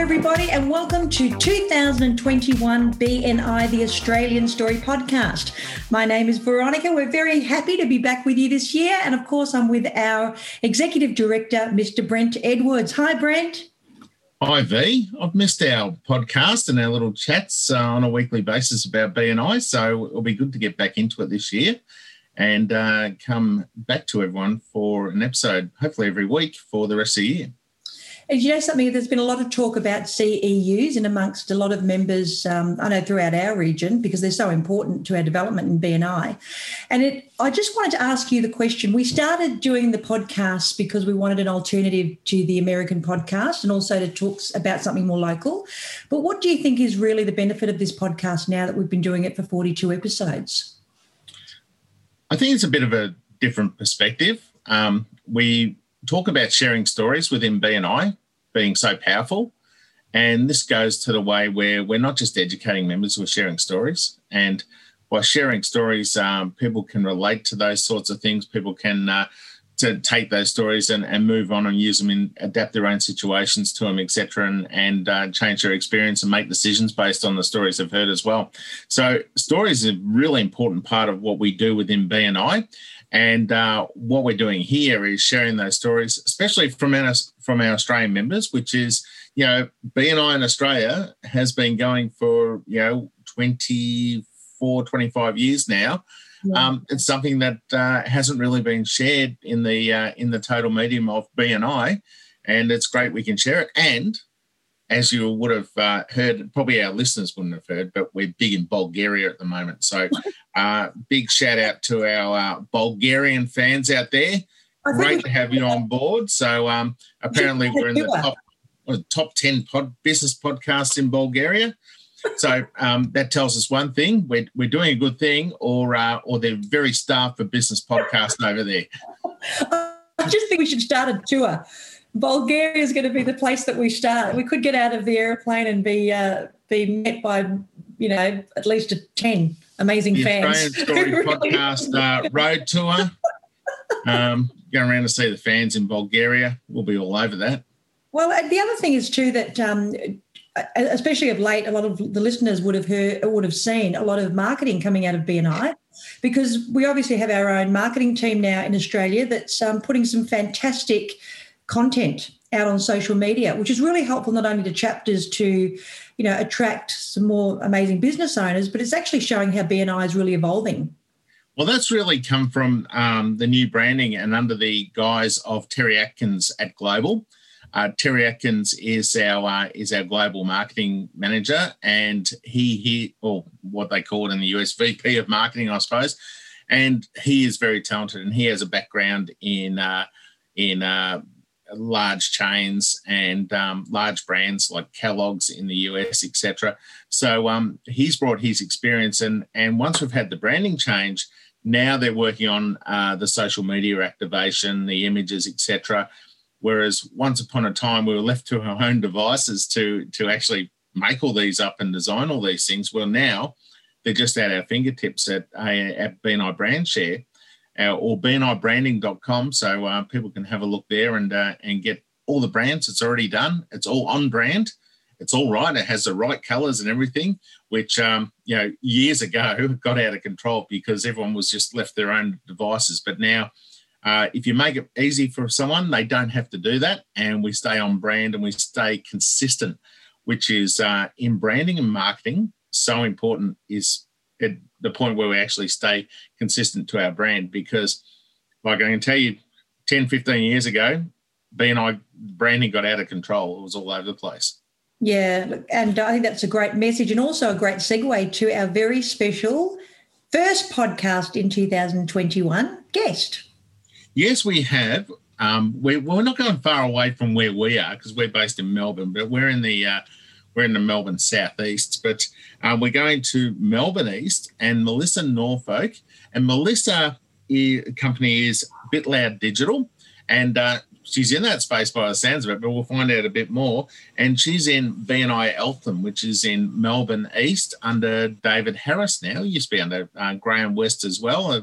Everybody, and welcome to 2021 BNI, the Australian Story podcast. My name is Veronica. We're very happy to be back with you this year. And of course, I'm with our Executive Director, Mr. Brent Edwards. Hi, Brent. Hi, V. I've missed our podcast and our little chats uh, on a weekly basis about BNI. So it'll be good to get back into it this year and uh, come back to everyone for an episode, hopefully every week for the rest of the year. And you know something, there's been a lot of talk about CEUs and amongst a lot of members, um, I know throughout our region, because they're so important to our development in BNI. And it, I just wanted to ask you the question. We started doing the podcast because we wanted an alternative to the American podcast and also to talk about something more local. But what do you think is really the benefit of this podcast now that we've been doing it for 42 episodes? I think it's a bit of a different perspective. Um, we talk about sharing stories within BNI being so powerful. And this goes to the way where we're not just educating members, we're sharing stories. And by sharing stories, um, people can relate to those sorts of things. People can uh, to take those stories and, and move on and use them and adapt their own situations to them, etc., and, and uh, change their experience and make decisions based on the stories they've heard as well. So, stories is a really important part of what we do within BNI. And uh, what we're doing here is sharing those stories, especially from our, from our Australian members, which is, you know, BNI in Australia has been going for, you know, 24, 25 years now. Yeah. Um, it's something that uh, hasn't really been shared in the uh, in the total medium of BNI, and it's great we can share it. And as you would have uh, heard, probably our listeners wouldn't have heard, but we're big in Bulgaria at the moment. So, uh, big shout out to our uh, Bulgarian fans out there. Great to have you on board. So, um, apparently, we're in the top top ten pod, business podcasts in Bulgaria. So um, that tells us one thing: we're, we're doing a good thing, or uh, or they're very starved for business podcasts over there. I just think we should start a tour Bulgaria is going to be the place that we start. We could get out of the airplane and be uh, be met by you know at least a ten amazing the fans. Australian Story Podcast uh, road tour. Um, going around to see the fans in Bulgaria. We'll be all over that. Well, the other thing is too that. Um, especially of late, a lot of the listeners would have heard, would have seen a lot of marketing coming out of BNI, because we obviously have our own marketing team now in Australia that's um, putting some fantastic content out on social media, which is really helpful not only to chapters to, you know, attract some more amazing business owners, but it's actually showing how BNI is really evolving. Well, that's really come from um, the new branding and under the guise of Terry Atkins at Global. Uh, Terry Atkins is our uh, is our global marketing manager, and he he or what they call it in the US VP of marketing, I suppose. And he is very talented, and he has a background in uh, in uh, large chains and um, large brands like Kellogg's in the US, etc. So um, he's brought his experience, and and once we've had the branding change, now they're working on uh, the social media activation, the images, etc. Whereas once upon a time we were left to our own devices to to actually make all these up and design all these things. Well, now they're just at our fingertips at, at BNI Brand Share uh, or bnibranding.com. So uh, people can have a look there and uh, and get all the brands. It's already done. It's all on brand. It's all right. It has the right colors and everything, which um, you know years ago got out of control because everyone was just left their own devices. But now, uh, if you make it easy for someone, they don't have to do that, and we stay on brand and we stay consistent, which is uh, in branding and marketing so important. Is at the point where we actually stay consistent to our brand. Because, like I can tell you, 10, 15 years ago, BNI branding got out of control. It was all over the place. Yeah, and I think that's a great message and also a great segue to our very special first podcast in 2021 guest. Yes, we have. Um, we're, we're not going far away from where we are because we're based in Melbourne, but we're in the uh, we're in the Melbourne southeast, but um, we're going to Melbourne East and Melissa Norfolk. And Melissa company is BitLoud Digital, and uh, she's in that space by the sounds of it, but we'll find out a bit more. And she's in BNI Eltham, which is in Melbourne East under David Harris now. He used to be under uh, Graham West as well. Uh,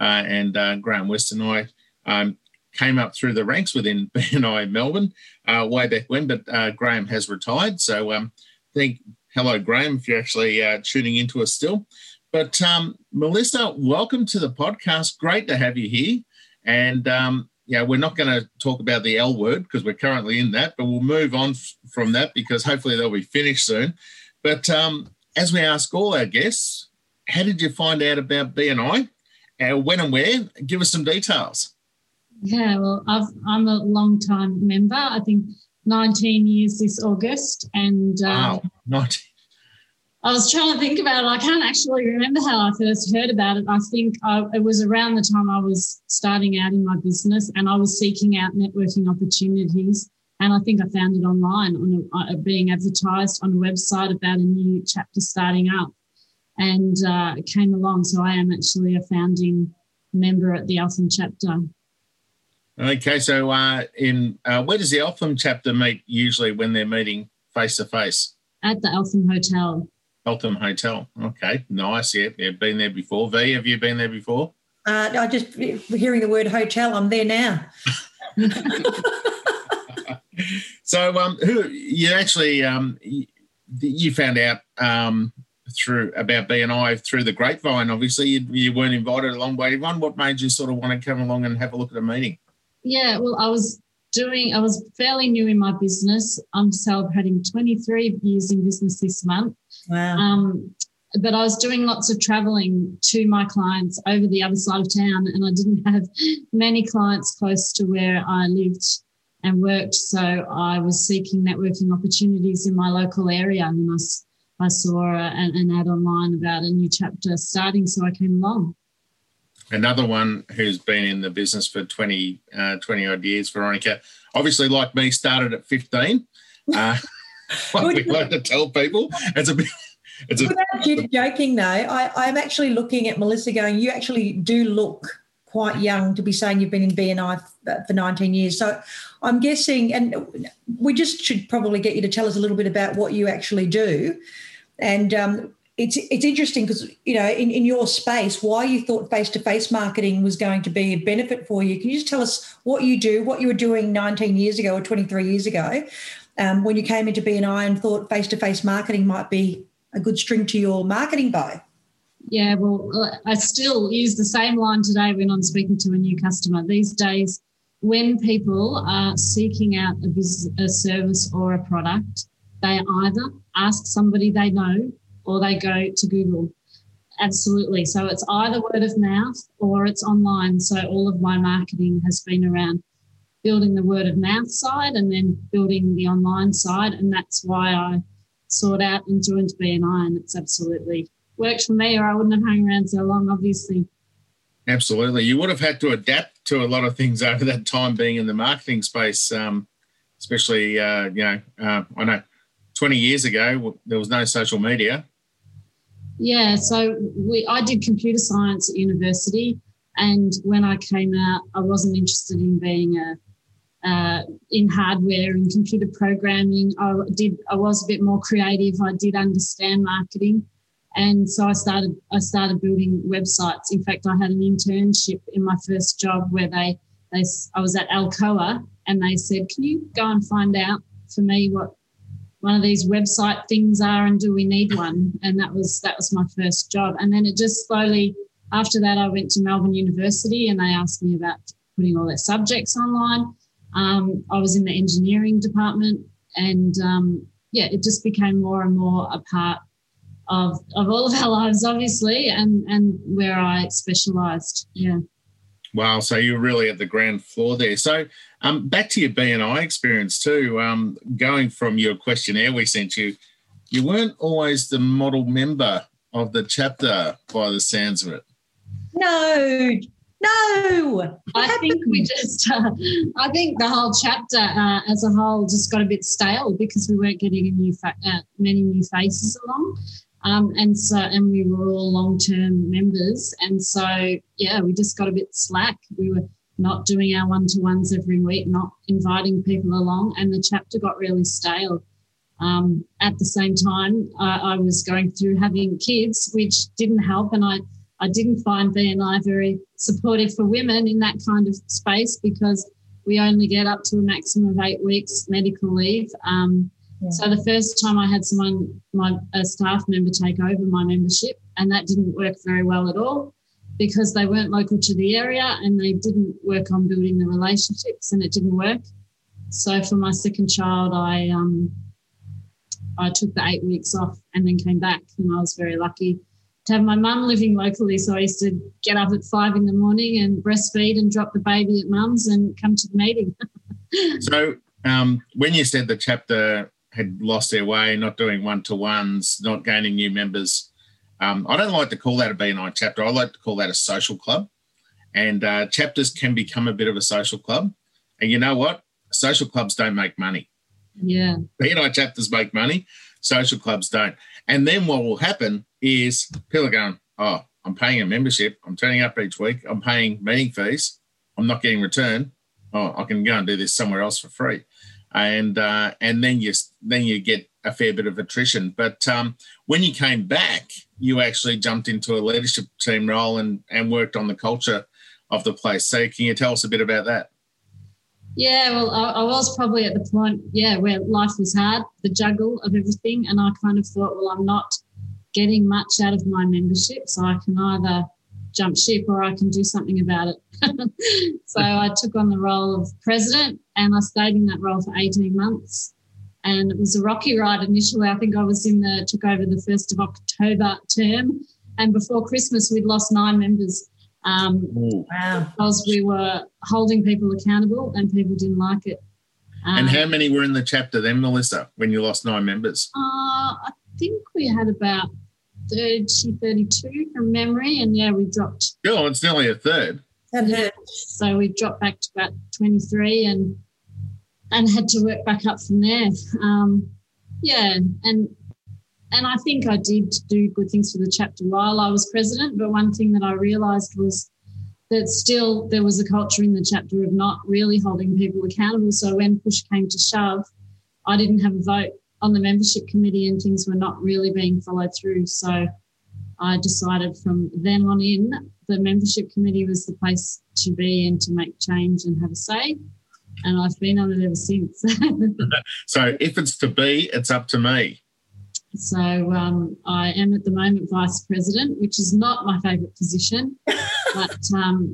uh and uh, Graham West and I um, came up through the ranks within BNI Melbourne uh, way back when, but uh, Graham has retired. So um, think, hello, Graham, if you're actually tuning into us still. But um, Melissa, welcome to the podcast. Great to have you here. And um, yeah, we're not going to talk about the L word because we're currently in that, but we'll move on f- from that because hopefully they'll be finished soon. But um, as we ask all our guests, how did you find out about BNI? Uh, when and where? Give us some details. Yeah, well, i am a long time member. I think 19 years this August. And um, wow, 19. I was trying to think about it. I can't actually remember how I first heard about it. I think I, it was around the time I was starting out in my business and I was seeking out networking opportunities. And I think I found it online on a, uh, being advertised on a website about a new chapter starting up. And uh, it came along. So I am actually a founding member at the Eltham chapter. Okay, so uh, in uh, where does the Eltham chapter meet usually when they're meeting face to face? At the Eltham Hotel. Eltham Hotel. Okay, nice. Yeah, yeah, been there before. V, have you been there before? Uh, I just hearing the word hotel. I'm there now. so, um, who you actually um, you found out um, through about BNI through the grapevine? Obviously, you, you weren't invited along by everyone. What made you sort of want to come along and have a look at a meeting? Yeah, well, I was doing. I was fairly new in my business. I'm celebrating 23 years in business this month Wow. Um, but I was doing lots of traveling to my clients over the other side of town, and I didn't have many clients close to where I lived and worked. So I was seeking networking opportunities in my local area, and I, I saw an, an ad online about a new chapter starting, so I came along. Another one who's been in the business for 20, uh, 20 odd years, Veronica, obviously, like me, started at 15. Uh, what we like to tell people. It's a bit. It's a, Without joking though, I, I'm actually looking at Melissa going, you actually do look quite young to be saying you've been in BNI for 19 years. So I'm guessing, and we just should probably get you to tell us a little bit about what you actually do. And um, it's it's interesting because you know in, in your space why you thought face-to-face marketing was going to be a benefit for you. Can you just tell us what you do, what you were doing 19 years ago or 23 years ago, um, when you came into BNI and thought face to face marketing might be a good string to your marketing bow? Yeah, well, I still use the same line today when I'm speaking to a new customer. These days, when people are seeking out a, business, a service or a product, they either ask somebody they know or they go to Google. Absolutely. So it's either word of mouth or it's online. So all of my marketing has been around building the word of mouth side and then building the online side. And that's why I sought out and joined BNI. And it's absolutely worked for me, or I wouldn't have hung around so long, obviously. Absolutely. You would have had to adapt to a lot of things over that time being in the marketing space, um, especially, uh, you know, uh, I know 20 years ago, there was no social media. Yeah, so we I did computer science at university, and when I came out, I wasn't interested in being a uh, in hardware and computer programming. I did. I was a bit more creative. I did understand marketing, and so I started. I started building websites. In fact, I had an internship in my first job where they. They, I was at Alcoa and they said, "Can you go and find out for me what one of these website things are and do we need one?" And that was that was my first job. And then it just slowly. After that, I went to Melbourne University and they asked me about putting all their subjects online. Um, I was in the engineering department, and um, yeah, it just became more and more a part of of all of our lives, obviously, and and where I specialised. Yeah. Wow, so you're really at the ground floor there. So, um, back to your BNI experience too. Um, going from your questionnaire we sent you, you weren't always the model member of the chapter by the sounds of it. No, No. I think we just, uh, I think the whole chapter uh, as a whole just got a bit stale because we weren't getting a new fa- uh, many new faces along. Um, and so, and we were all long term members. And so, yeah, we just got a bit slack. We were not doing our one to ones every week, not inviting people along, and the chapter got really stale. Um, at the same time, I, I was going through having kids, which didn't help, and I I didn't find BNI very supportive for women in that kind of space because we only get up to a maximum of eight weeks medical leave. Um, yeah. So the first time I had someone, my a staff member, take over my membership, and that didn't work very well at all because they weren't local to the area and they didn't work on building the relationships, and it didn't work. So for my second child, I um, I took the eight weeks off and then came back, and I was very lucky to have my mum living locally. So I used to get up at five in the morning and breastfeed and drop the baby at mum's and come to the meeting. so um, when you said the chapter had lost their way, not doing one to ones, not gaining new members, um, I don't like to call that a BNI chapter. I like to call that a social club. And uh, chapters can become a bit of a social club. And you know what? Social clubs don't make money. Yeah. BNI chapters make money, social clubs don't. And then what will happen is people are going, oh, I'm paying a membership. I'm turning up each week. I'm paying meeting fees. I'm not getting return. Oh, I can go and do this somewhere else for free. And uh, and then you then you get a fair bit of attrition. But um, when you came back, you actually jumped into a leadership team role and and worked on the culture of the place. So can you tell us a bit about that? Yeah, well, I, I, was probably at the point, yeah, where life was hard, the juggle of everything. And I kind of thought, well, I'm not getting much out of my membership. So I can either jump ship or I can do something about it. so I took on the role of president and I stayed in that role for 18 months. And it was a rocky ride initially. I think I was in the, took over the 1st of October term. And before Christmas, we'd lost nine members. Um, wow. Because we were holding people accountable and people didn't like it. Um, and how many were in the chapter then, Melissa, when you lost nine members? Uh, I think we had about 30, 32 from memory. And yeah, we dropped. Oh, it's nearly a third. Yeah. So we dropped back to about 23 and and had to work back up from there. Um, yeah, and and I think I did do good things for the chapter while I was president. But one thing that I realised was that still there was a culture in the chapter of not really holding people accountable. So when push came to shove, I didn't have a vote on the membership committee and things were not really being followed through. So I decided from then on in, the membership committee was the place to be and to make change and have a say. And I've been on it ever since. so if it's to be, it's up to me. So um, I am at the moment vice president, which is not my favourite position, but um,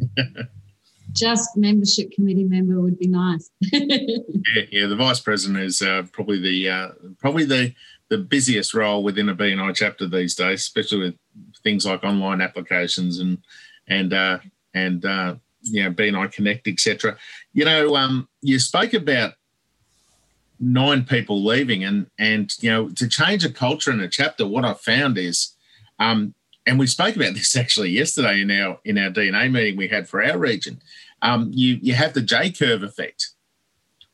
just membership committee member would be nice. yeah, yeah, the vice president is uh, probably the uh, probably the the busiest role within a BNI chapter these days, especially with things like online applications and and uh, and uh, you know BNI Connect, etc. You know, um, you spoke about nine people leaving and and you know to change a culture in a chapter what i've found is um and we spoke about this actually yesterday in our in our dna meeting we had for our region um you you have the j curve effect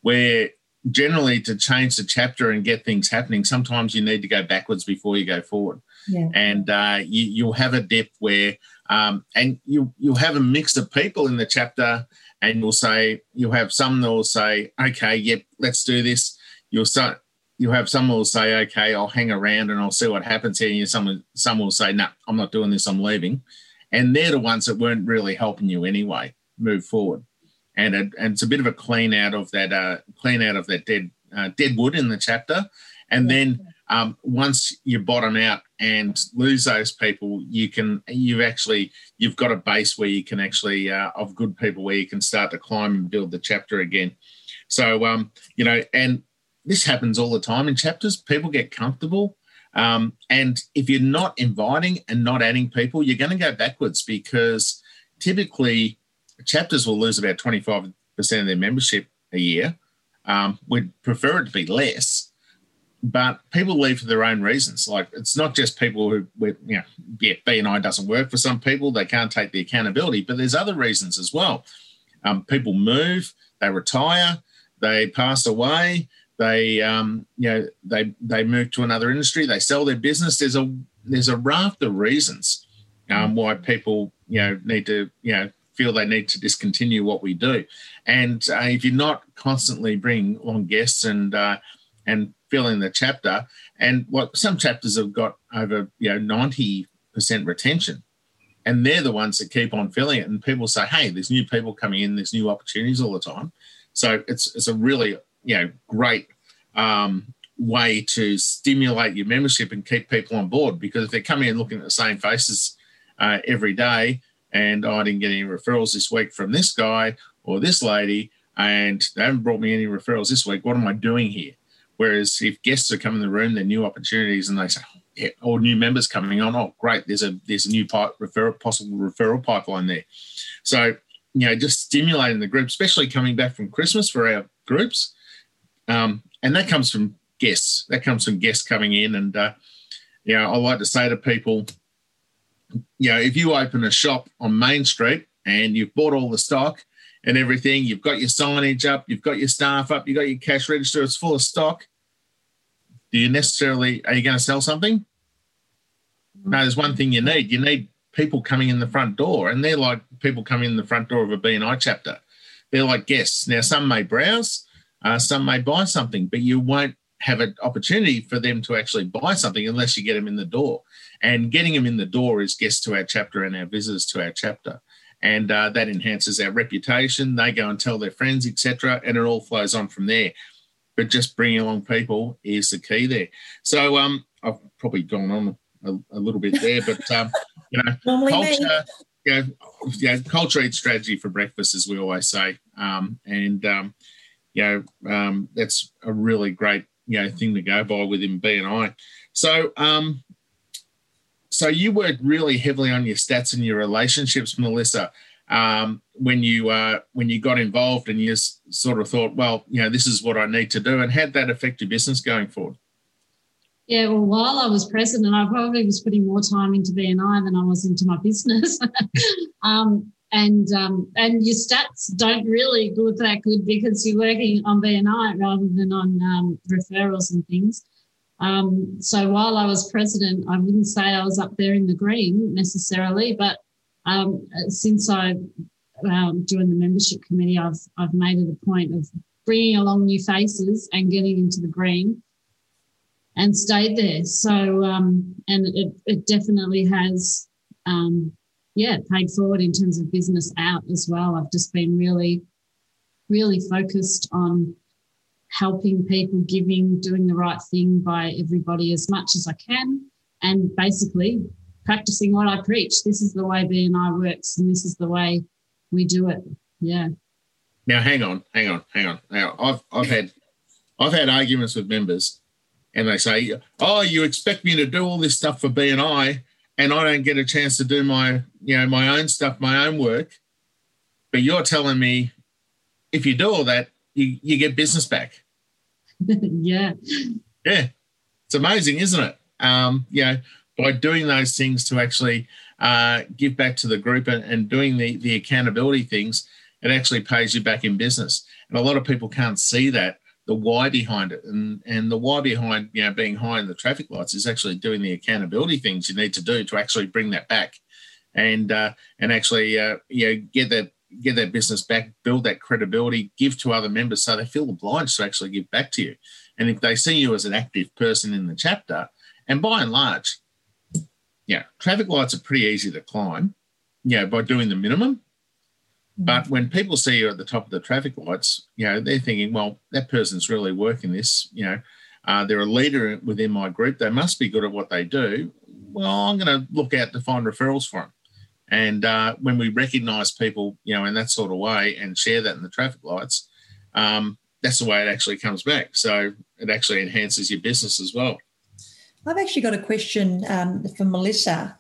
where generally to change the chapter and get things happening sometimes you need to go backwards before you go forward yeah. and uh, you, you'll have a dip where um, and you you'll have a mix of people in the chapter and you'll say you'll have some that will say, okay, yep, let's do this. You'll start. You'll have someone will say, okay, I'll hang around and I'll see what happens here. And someone, someone will say, no, nah, I'm not doing this. I'm leaving. And they're the ones that weren't really helping you anyway. Move forward, and it, and it's a bit of a clean out of that uh, clean out of that dead uh, dead wood in the chapter, and then um, once you bottom out and lose those people, you can you've actually you've got a base where you can actually uh, of good people where you can start to climb and build the chapter again. So um, you know, and this happens all the time in chapters. People get comfortable. Um, and if you're not inviting and not adding people, you're going to go backwards because typically chapters will lose about 25% of their membership a year. Um, we'd prefer it to be less, but people leave for their own reasons. Like it's not just people who, you know, yeah, BNI doesn't work for some people. They can't take the accountability, but there's other reasons as well. Um, people move, they retire, they pass away, they, um, you know, they they move to another industry, they sell their business. There's a there's a raft of reasons um, why people, you know, need to, you know, feel they need to discontinue what we do. And uh, if you're not constantly bringing on guests and uh, and filling the chapter, and what some chapters have got over you know ninety percent retention, and they're the ones that keep on filling it. And people say, "Hey, there's new people coming in, there's new opportunities all the time." So it's it's a really you know great um, way to stimulate your membership and keep people on board because if they're coming in looking at the same faces uh, every day and I didn't get any referrals this week from this guy or this lady, and they haven't brought me any referrals this week. What am I doing here? Whereas if guests are coming in the room, they're new opportunities, and they say, oh, yeah, or new members coming on, oh great, there's a there's a new pipe, referral possible referral pipeline there. So you know, just stimulating the group, especially coming back from Christmas for our groups, um, and that comes from guests. That comes from guests coming in, and uh, you know, I like to say to people, you know, if you open a shop on Main Street and you've bought all the stock and everything, you've got your signage up, you've got your staff up, you've got your cash register, it's full of stock. Do you necessarily, are you going to sell something? No, there's one thing you need. You need people coming in the front door, and they're like people coming in the front door of a BNI chapter. They're like guests. Now, some may browse, uh, some may buy something, but you won't have an opportunity for them to actually buy something unless you get them in the door. And getting them in the door is guests to our chapter and our visitors to our chapter. And uh, that enhances our reputation. They go and tell their friends, etc., and it all flows on from there. But just bringing along people is the key there. So um, I've probably gone on a, a little bit there, but um, you know, culture, yeah, know, culture eats strategy for breakfast, as we always say, um, and um, you know, um, that's a really great you know thing to go by within BNI. So um, so you worked really heavily on your stats and your relationships, Melissa. Um, when you uh, when you got involved and you sort of thought, well, you know, this is what I need to do, and had that affect your business going forward? Yeah, well, while I was president, I probably was putting more time into BNI than I was into my business. um, and um, and your stats don't really look that good because you're working on BNI rather than on um, referrals and things. Um, so while I was president, I wouldn't say I was up there in the green necessarily, but um, since I um, joined the membership committee, I've I've made it a point of bringing along new faces and getting into the green, and stayed there. So um, and it it definitely has, um, yeah, paid forward in terms of business out as well. I've just been really, really focused on helping people, giving, doing the right thing by everybody as much as I can, and basically practicing what I preach. This is the way BNI works, and this is the way we do it. Yeah. Now, hang on, hang on, hang on. Now, I've I've had I've had arguments with members, and they say, "Oh, you expect me to do all this stuff for BNI, and I don't get a chance to do my you know my own stuff, my own work." But you're telling me if you do all that, you, you get business back. yeah. Yeah. It's amazing, isn't it? Um, you know, by doing those things to actually uh, give back to the group and, and doing the, the accountability things, it actually pays you back in business. And a lot of people can't see that, the why behind it. And, and the why behind, you know, being high in the traffic lights is actually doing the accountability things you need to do to actually bring that back and, uh, and actually, uh, you know, get that get that business back, build that credibility, give to other members so they feel obliged to actually give back to you. And if they see you as an active person in the chapter, and by and large, yeah, traffic lights are pretty easy to climb, you know, by doing the minimum. Mm. But when people see you at the top of the traffic lights, you know, they're thinking, well, that person's really working this, you know, uh, they're a leader within my group. They must be good at what they do. Well, I'm going to look out to find referrals for them. And uh, when we recognise people, you know, in that sort of way and share that in the traffic lights, um, that's the way it actually comes back. So it actually enhances your business as well. I've actually got a question um, for Melissa.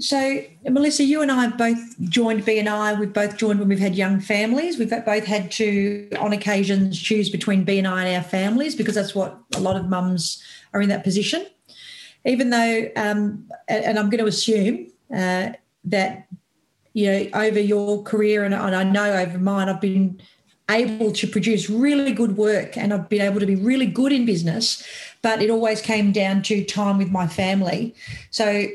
So, Melissa, you and I have both joined BNI. We've both joined when we've had young families. We've both had to, on occasions, choose between BNI and our families because that's what a lot of mums are in that position. Even though, um, and I'm going to assume uh, that, you know, over your career and, and I know over mine, I've been able to produce really good work and I've been able to be really good in business, but it always came down to time with my family. So,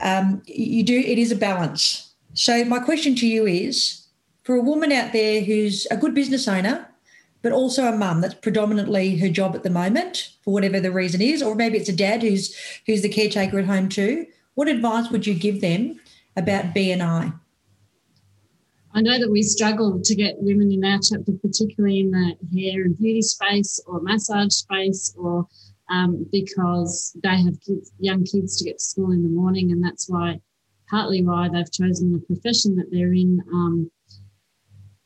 um, you do it is a balance. So my question to you is, for a woman out there who's a good business owner, but also a mum that's predominantly her job at the moment for whatever the reason is, or maybe it's a dad who's who's the caretaker at home too. What advice would you give them about BNI? I know that we struggle to get women in our chapter, particularly in the hair and beauty space or massage space or um, because they have kids, young kids to get to school in the morning, and that's why partly why they've chosen the profession that they're in. Um,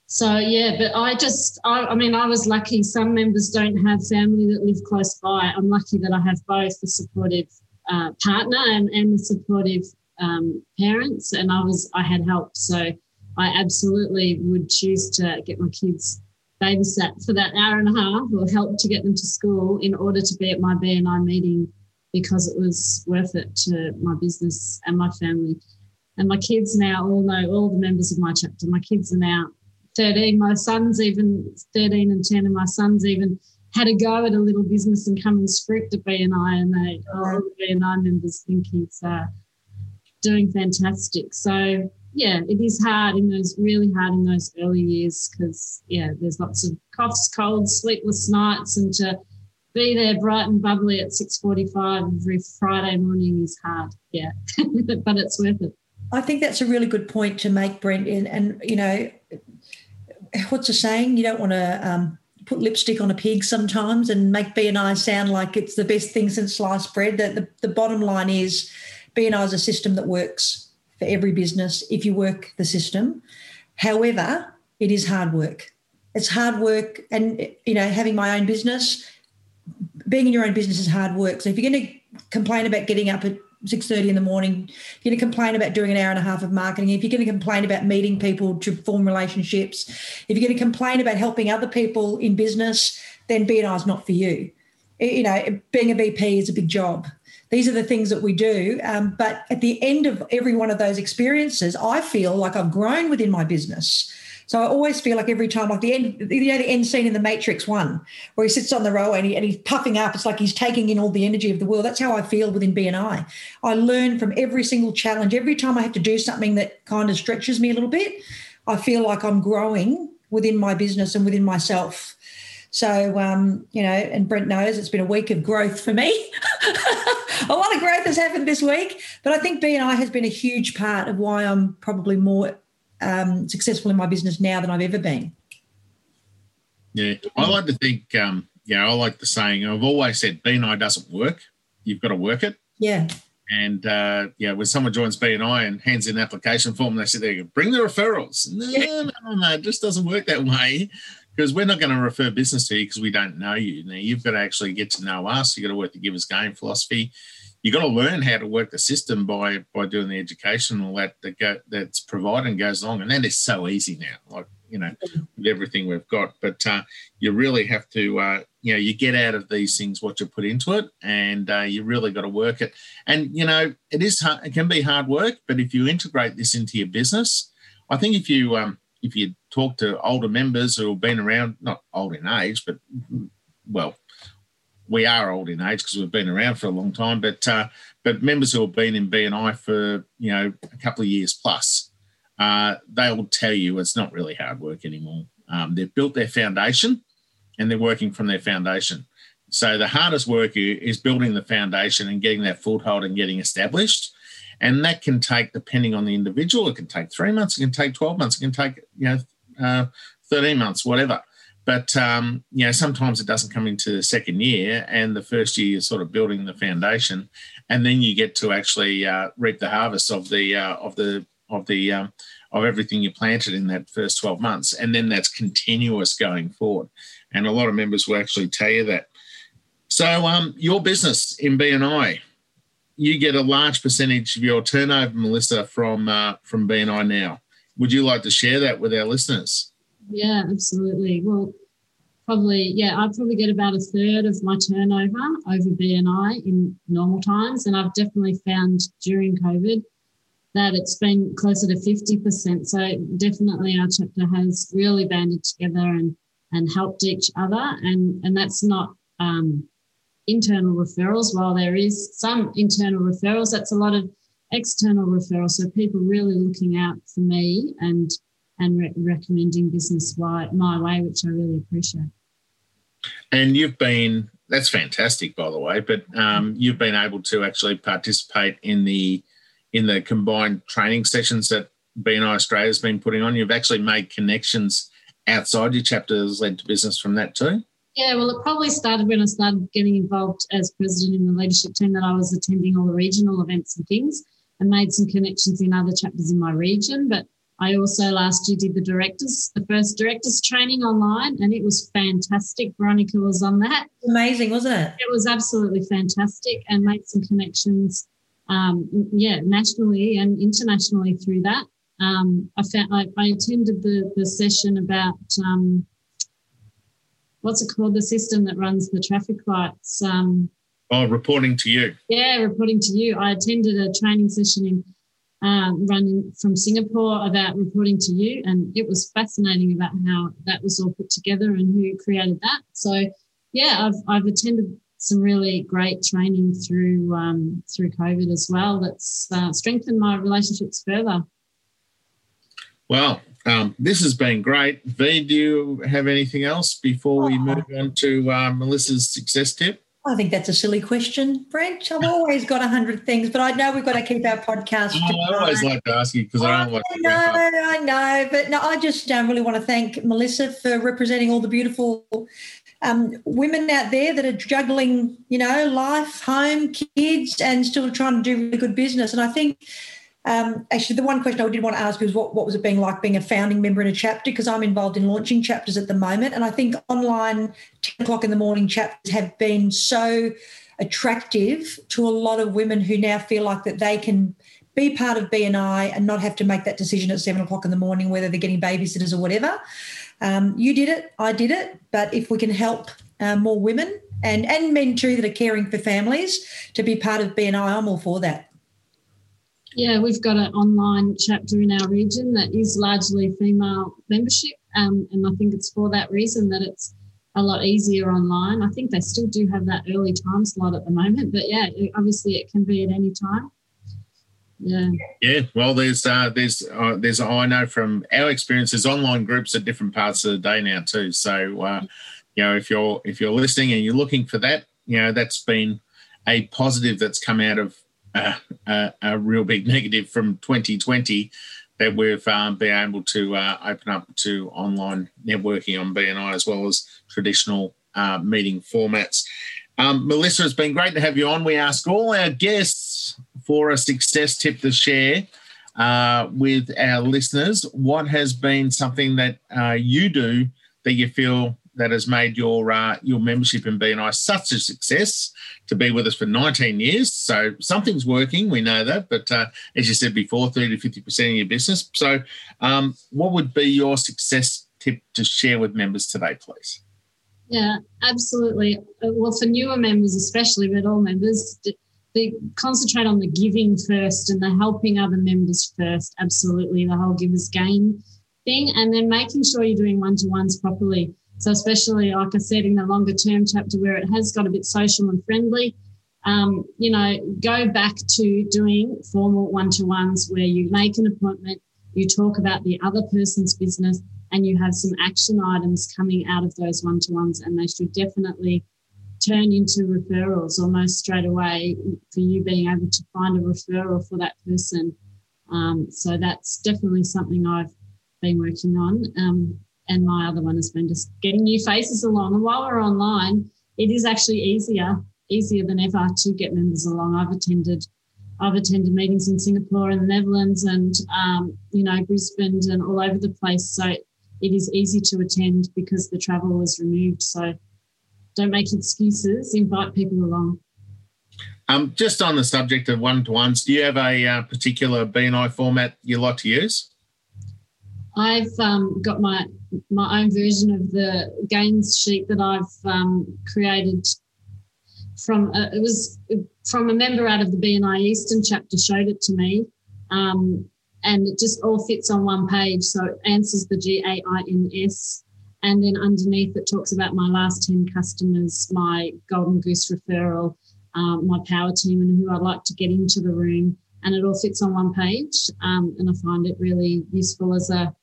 so yeah, but I just, I, I, mean, I was lucky. Some members don't have family that live close by. I'm lucky that I have both the supportive uh, partner and, and the supportive um, parents, and I was, I had help. So I absolutely would choose to get my kids babysat for that hour and a half or help to get them to school in order to be at my BNI meeting because it was worth it to my business and my family. And my kids now all know all the members of my chapter. My kids are now 13. My son's even 13 and 10, and my son's even had a go at a little business and come and script at BNI, and they all the BNI members think he's uh, doing fantastic. So yeah, it is hard in those really hard in those early years because yeah, there's lots of coughs, colds, sleepless nights, and to be there bright and bubbly at six forty-five every Friday morning is hard. Yeah, but it's worth it. I think that's a really good point to make, Brent. And, and you know, what's the saying? You don't want to um, put lipstick on a pig sometimes and make BNI sound like it's the best thing since sliced bread. That the, the bottom line is BNI is a system that works for every business if you work the system. However, it is hard work. It's hard work, and you know, having my own business, being in your own business is hard work. So if you're going to complain about getting up at 6.30 in the morning you're going to complain about doing an hour and a half of marketing if you're going to complain about meeting people to form relationships if you're going to complain about helping other people in business then bni is not for you you know being a vp is a big job these are the things that we do. Um, but at the end of every one of those experiences, I feel like I've grown within my business. So I always feel like every time, like the end, you know, the end scene in the Matrix One, where he sits on the row and, he, and he's puffing up. It's like he's taking in all the energy of the world. That's how I feel within BNI. I learn from every single challenge. Every time I have to do something that kind of stretches me a little bit, I feel like I'm growing within my business and within myself. So, um, you know, and Brent knows it's been a week of growth for me. a lot of growth has happened this week, but I think BNI has been a huge part of why I'm probably more um, successful in my business now than I've ever been. Yeah, I like to think, um, you know, I like the saying, I've always said BNI doesn't work. You've got to work it. Yeah. And uh, yeah, when someone joins BNI and hands in an application form, they say, "They go bring the referrals." No, yeah. no, no, no, it just doesn't work that way because we're not going to refer business to you because we don't know you. Now you've got to actually get to know us. You've got to work the giver's gain philosophy. You've got to learn how to work the system by by doing the education and all that that go, that's provided and goes along. And that is so easy now, like you know, with everything we've got. But uh, you really have to, uh, you know, you get out of these things what you put into it, and uh, you really got to work it. And you know, it is hard, it can be hard work, but if you integrate this into your business, I think if you um, if you talk to older members who have been around, not old in age, but well, we are old in age because we've been around for a long time, but uh, but members who have been in BNI for you know a couple of years plus, uh, they will tell you it's not really hard work anymore. Um, they've built their foundation, and they're working from their foundation. So the hardest work is building the foundation and getting that foothold and getting established. And that can take, depending on the individual, it can take three months, it can take 12 months, it can take, you know, uh, 13 months, whatever. But, um, you know, sometimes it doesn't come into the second year and the first year you're sort of building the foundation and then you get to actually uh, reap the harvest of the, uh, of the, of the, um, of everything you planted in that first 12 months. And then that's continuous going forward. And a lot of members will actually tell you that. So, um, your business in BNI, you get a large percentage of your turnover, Melissa, from uh, from BNI now. Would you like to share that with our listeners? Yeah, absolutely. Well, probably yeah, I probably get about a third of my turnover over BNI in normal times, and I've definitely found during COVID that it's been closer to fifty percent. So definitely, our chapter has really banded together and and helped each other, and and that's not. Um, internal referrals. While there is some internal referrals, that's a lot of external referrals. So people really looking out for me and and re- recommending business my, my way, which I really appreciate. And you've been that's fantastic, by the way. But um, you've been able to actually participate in the in the combined training sessions that BNI Australia has been putting on. You've actually made connections outside your chapters led to business from that too. Yeah, well, it probably started when I started getting involved as president in the leadership team that I was attending all the regional events and things and made some connections in other chapters in my region. But I also last year did the directors, the first directors training online, and it was fantastic. Veronica was on that. Amazing, wasn't it? It was absolutely fantastic and made some connections, um, yeah, nationally and internationally through that. Um, I found I, I attended the, the session about um, what's it called? The system that runs the traffic lights. Um, oh, reporting to you. Yeah, reporting to you. I attended a training session in um, running from Singapore about reporting to you, and it was fascinating about how that was all put together and who created that. So, yeah, I've I've attended some really great training through um, through COVID as well. That's uh, strengthened my relationships further. Well, um, this has been great. V, do you have anything else before we move on to uh, Melissa's success tip? I think that's a silly question, Brent. I've always got a hundred things, but I know we've got to keep our podcast. Oh, I always like to ask you because I don't like. I know, I know, but no, I just um, really want to thank Melissa for representing all the beautiful um, women out there that are juggling, you know, life, home, kids, and still trying to do really good business. And I think um, actually, the one question I did want to ask was what, what was it being like being a founding member in a chapter? Because I'm involved in launching chapters at the moment. And I think online 10 o'clock in the morning chapters have been so attractive to a lot of women who now feel like that they can be part of BNI and not have to make that decision at seven o'clock in the morning, whether they're getting babysitters or whatever. Um, you did it, I did it. But if we can help uh, more women and, and men too that are caring for families to be part of BNI, I'm all for that. Yeah, we've got an online chapter in our region that is largely female membership. Um, and I think it's for that reason that it's a lot easier online. I think they still do have that early time slot at the moment, but yeah, obviously it can be at any time. Yeah. Yeah. Well, there's uh, there's uh, there's I know from our experiences, online groups at different parts of the day now too. So uh, you know, if you're if you're listening and you're looking for that, you know, that's been a positive that's come out of a, a, real big negative from 2020 that we've um, been able to uh, open up to online networking on BNI as well as traditional uh, meeting formats. Um, Melissa, it's been great to have you on. We ask all our guests for a success tip to share uh, with our listeners. What has been something that uh, you do that you feel that has made your uh, your membership in BNI such a success to be with us for 19 years. So something's working, we know that. But uh, as you said before, 30 to 50% of your business. So, um, what would be your success tip to share with members today, please? Yeah, absolutely. Uh, well, for newer members, especially, but all members, they concentrate on the giving first and the helping other members first. Absolutely, the whole givers gain thing, and then making sure you're doing one to ones properly. So, especially like I said in the longer term chapter where it has got a bit social and friendly, um, you know, go back to doing formal one to ones where you make an appointment, you talk about the other person's business, and you have some action items coming out of those one to ones, and they should definitely turn into referrals almost straight away for you being able to find a referral for that person. Um, so that's definitely something I've been working on. Um, and my other one has been just getting new faces along. And while we're online, it is actually easier, easier than ever to get members along. I've attended, I've attended meetings in Singapore and the Netherlands, and um, you know Brisbane and all over the place. So it is easy to attend because the travel was removed. So don't make excuses. Invite people along. Um, just on the subject of one to ones, do you have a uh, particular BNI format you like to use? I've um, got my my own version of the gains sheet that I've um, created from uh, it was from a member out of the BNI Eastern chapter showed it to me, um, and it just all fits on one page. So it answers the G A I N S, and then underneath it talks about my last ten customers, my Golden Goose referral, um, my power team, and who I'd like to get into the room, and it all fits on one page. Um, and I find it really useful as a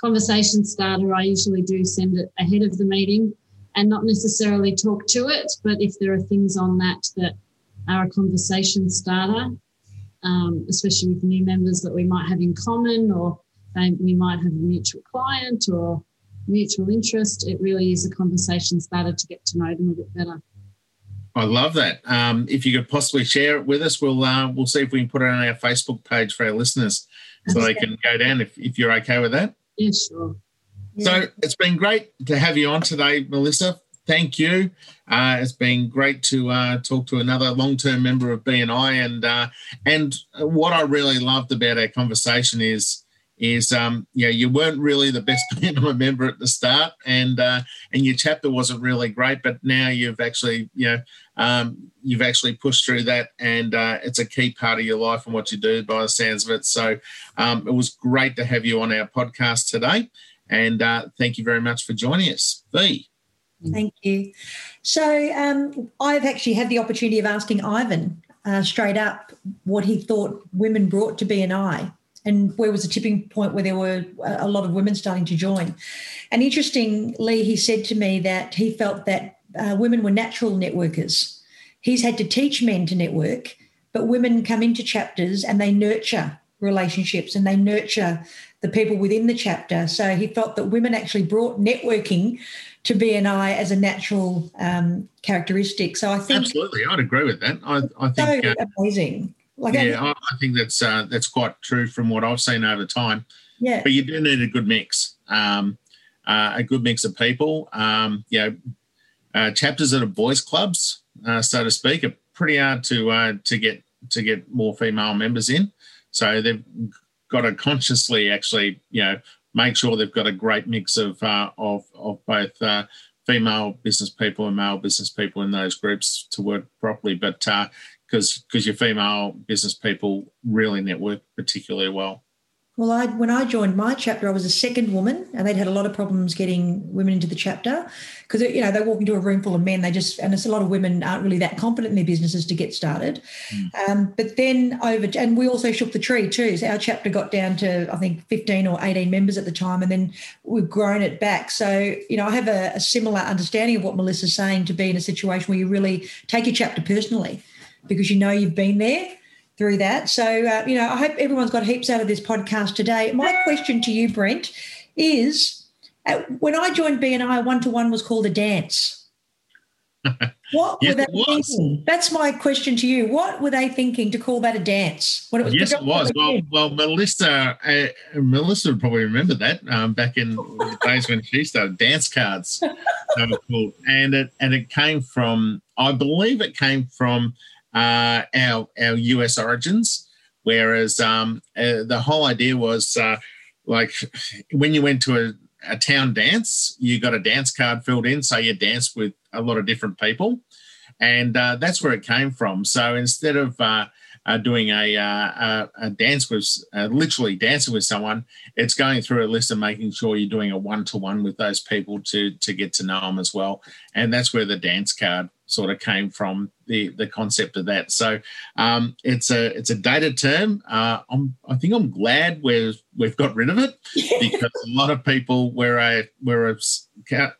conversation starter. I usually do send it ahead of the meeting and not necessarily talk to it, but if there are things on that that are a conversation starter, um, especially with new members that we might have in common or they, we might have a mutual client or mutual interest, it really is a conversation starter to get to know them a bit better. I love that. Um, if you could possibly share it with us, we'll uh, we'll see if we can put it on our Facebook page for our listeners, so they can go down if, if you're okay with that. Yeah, sure. So it's been great to have you on today, Melissa. Thank you. Uh, it's been great to uh, talk to another long-term member of BNI, and uh, and what I really loved about our conversation is is um, you know you weren't really the best BNI member at the start, and uh, and your chapter wasn't really great, but now you've actually you know um, you've actually pushed through that, and uh, it's a key part of your life and what you do by the sounds of it. So um, it was great to have you on our podcast today. And uh, thank you very much for joining us. V. Thank you. So um, I've actually had the opportunity of asking Ivan uh, straight up what he thought women brought to BNI and where was the tipping point where there were a lot of women starting to join. And interestingly, he said to me that he felt that uh, women were natural networkers. He's had to teach men to network, but women come into chapters and they nurture relationships and they nurture the people within the chapter. So he felt that women actually brought networking to BNI as a natural um, characteristic. So I think absolutely, I'd agree with that. I, I think so uh, amazing. Like yeah, I, I, think that's uh, that's quite true from what I've seen over time. Yeah, but you do need a good mix, um, uh, a good mix of people. Um, you know, uh, chapters that are boys' clubs, uh, so to speak, are pretty hard to uh, to get to get more female members in. So they've got to consciously actually, you know, make sure they've got a great mix of uh, of of both uh, female business people and male business people in those groups to work properly. But uh, because because your female business people really network particularly well. Well, I, when I joined my chapter, I was a second woman, and they'd had a lot of problems getting women into the chapter because you know they walk into a room full of men. They just and it's a lot of women aren't really that confident in their businesses to get started. Mm. Um, but then over, and we also shook the tree too. So our chapter got down to I think fifteen or eighteen members at the time, and then we've grown it back. So you know I have a, a similar understanding of what Melissa's saying to be in a situation where you really take your chapter personally because you know you've been there through that. So, uh, you know, I hope everyone's got heaps out of this podcast today. My question to you, Brent, is uh, when I joined BNI, one to one was called a dance. What yes, were they thinking? That's my question to you. What were they thinking to call that a dance? When it was yes, it was. Well, well, Melissa, uh, Melissa would probably remember that um, back in the days when she started. Dance cards, were and it and it came from. I believe it came from uh, our our US origins. Whereas um, uh, the whole idea was uh, like when you went to a, a town dance, you got a dance card filled in, so you danced with a lot of different people, and uh, that's where it came from. So instead of uh, uh, doing a, uh, a, a, dance with literally dancing with someone, it's going through a list and making sure you're doing a one to one with those people to to get to know them as well. And that's where the dance card sort of came from the the concept of that. So um, it's a it's a dated term. Uh, I'm, I think I'm glad we've we've got rid of it because a lot of people we're a we're a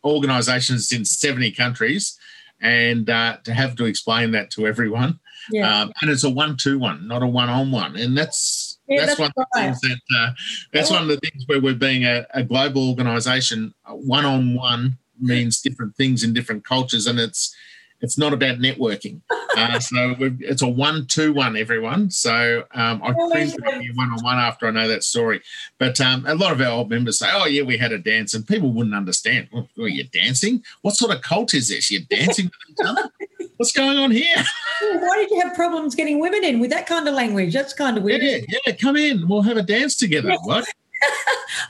organisation in 70 countries, and uh, to have to explain that to everyone yeah. Um, and it's a one-two-one, not a one-on-one, and that's yeah, that's, that's, one right. of the things that uh, that's one of the things where we're being a, a global organisation. One-on-one means different things in different cultures, and it's it's not about networking. Uh, so it's a one-two-one, everyone. So um, I think you one-on-one after I know that story. But um, a lot of our old members say, "Oh yeah, we had a dance," and people wouldn't understand. Oh, you're dancing? What sort of cult is this? You're dancing with each other? What's going on here? Why did you have problems getting women in with that kind of language? That's kind of weird. Yeah, yeah, come in. We'll have a dance together. What?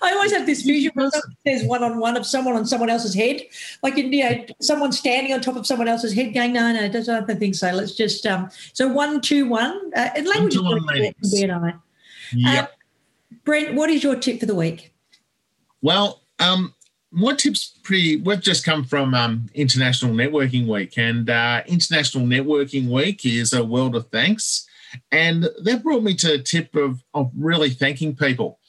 I always have this vision when there's one on one of someone on someone else's head, like you know, someone standing on top of someone else's head, going, "No, no, I don't think so. Let's just." Um, so one, two, one. Uh, language is important BNI. Yep. Uh, Brent, what is your tip for the week? Well, um, my tip's pretty. We've just come from um, International Networking Week, and uh, International Networking Week is a world of thanks. And that brought me to a tip of, of really thanking people.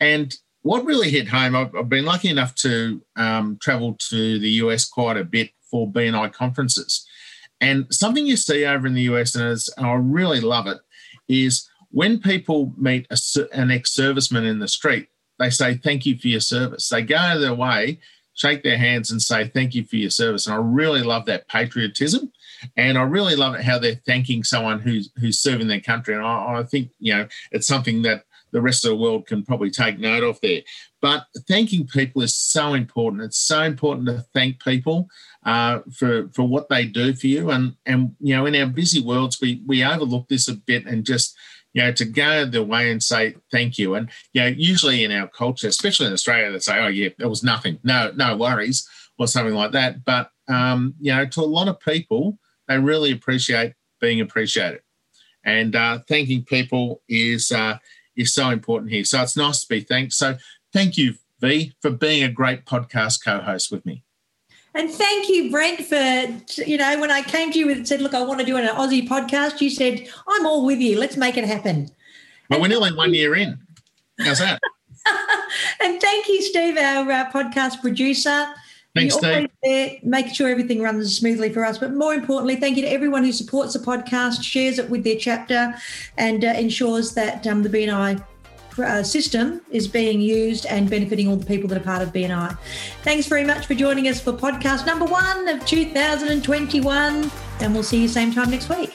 And what really hit home, I've, I've been lucky enough to um, travel to the US quite a bit for BNI conferences. And something you see over in the US, and, and I really love it, is when people meet a, an ex serviceman in the street, they say, Thank you for your service. They go out of their way, shake their hands, and say, Thank you for your service. And I really love that patriotism. And I really love it how they're thanking someone who's who's serving their country. And I, I think, you know, it's something that the rest of the world can probably take note of there. But thanking people is so important. It's so important to thank people uh, for for what they do for you. And and you know, in our busy worlds, we we overlook this a bit and just you know to go the way and say thank you. And you know, usually in our culture, especially in Australia, they say, "Oh yeah, it was nothing. No, no worries," or something like that. But um, you know, to a lot of people, they really appreciate being appreciated. And uh, thanking people is uh, is so important here. So it's nice to be thanked. So thank you, V, for being a great podcast co-host with me. And thank you, Brent, for you know when I came to you and said, "Look, I want to do an Aussie podcast," you said, "I'm all with you. Let's make it happen." Well, we're nearly one year in. How's that? and thank you, Steve, our uh, podcast producer. Thanks, Steve. There, making sure everything runs smoothly for us. But more importantly, thank you to everyone who supports the podcast, shares it with their chapter, and uh, ensures that um, the BNI uh, system is being used and benefiting all the people that are part of BNI. Thanks very much for joining us for podcast number one of 2021, and we'll see you same time next week.